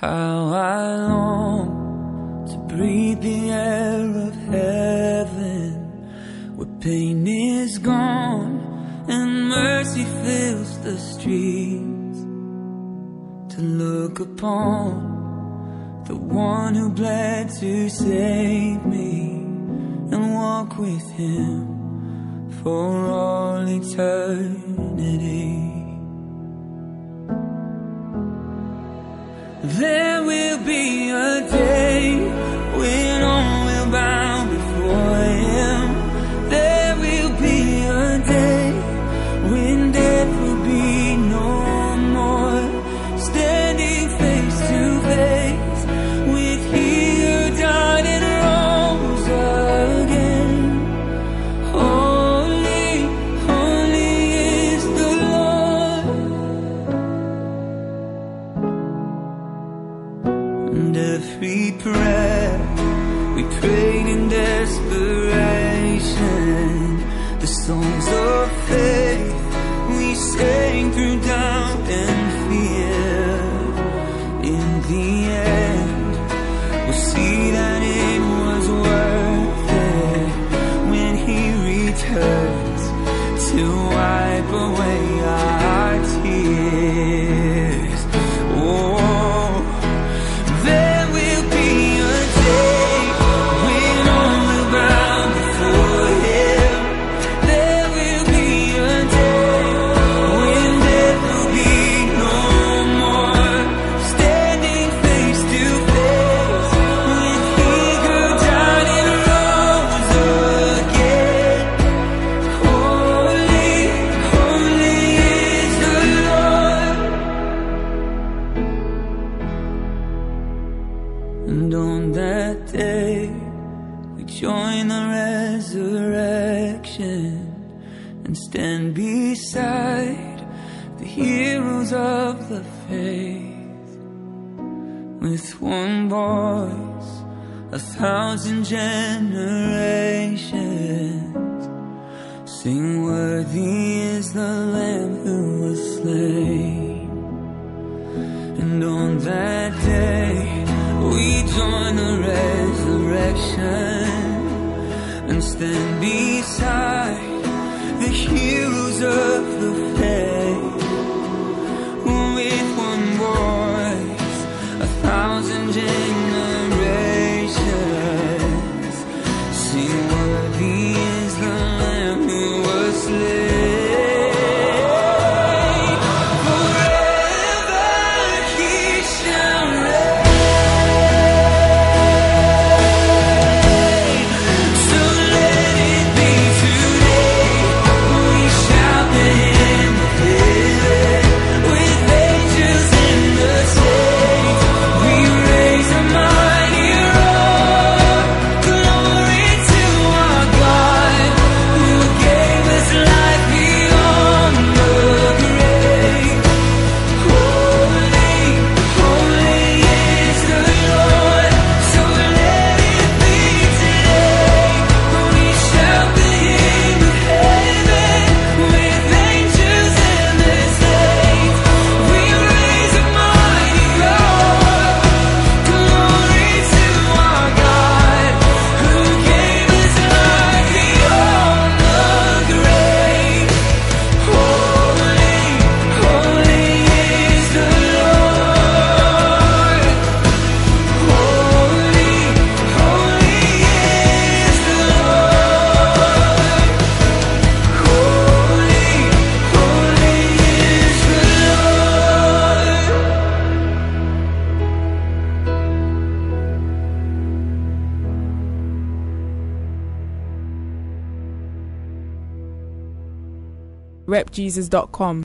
How I long to breathe the air of heaven where pain is gone and mercy fills the streets to look upon the one who bled to save me and walk with him for all eternity. There And every prayer we prayed in desperation, the songs of faith we sang through doubt and fear. In the end, we'll see that it was worth it when He returns to wipe away our tears. Join the resurrection and stand beside the heroes of the faith. With one voice, a thousand generations sing, Worthy is the Lamb who was slain. And on that day, we join the resurrection and stand beside repjesus.com.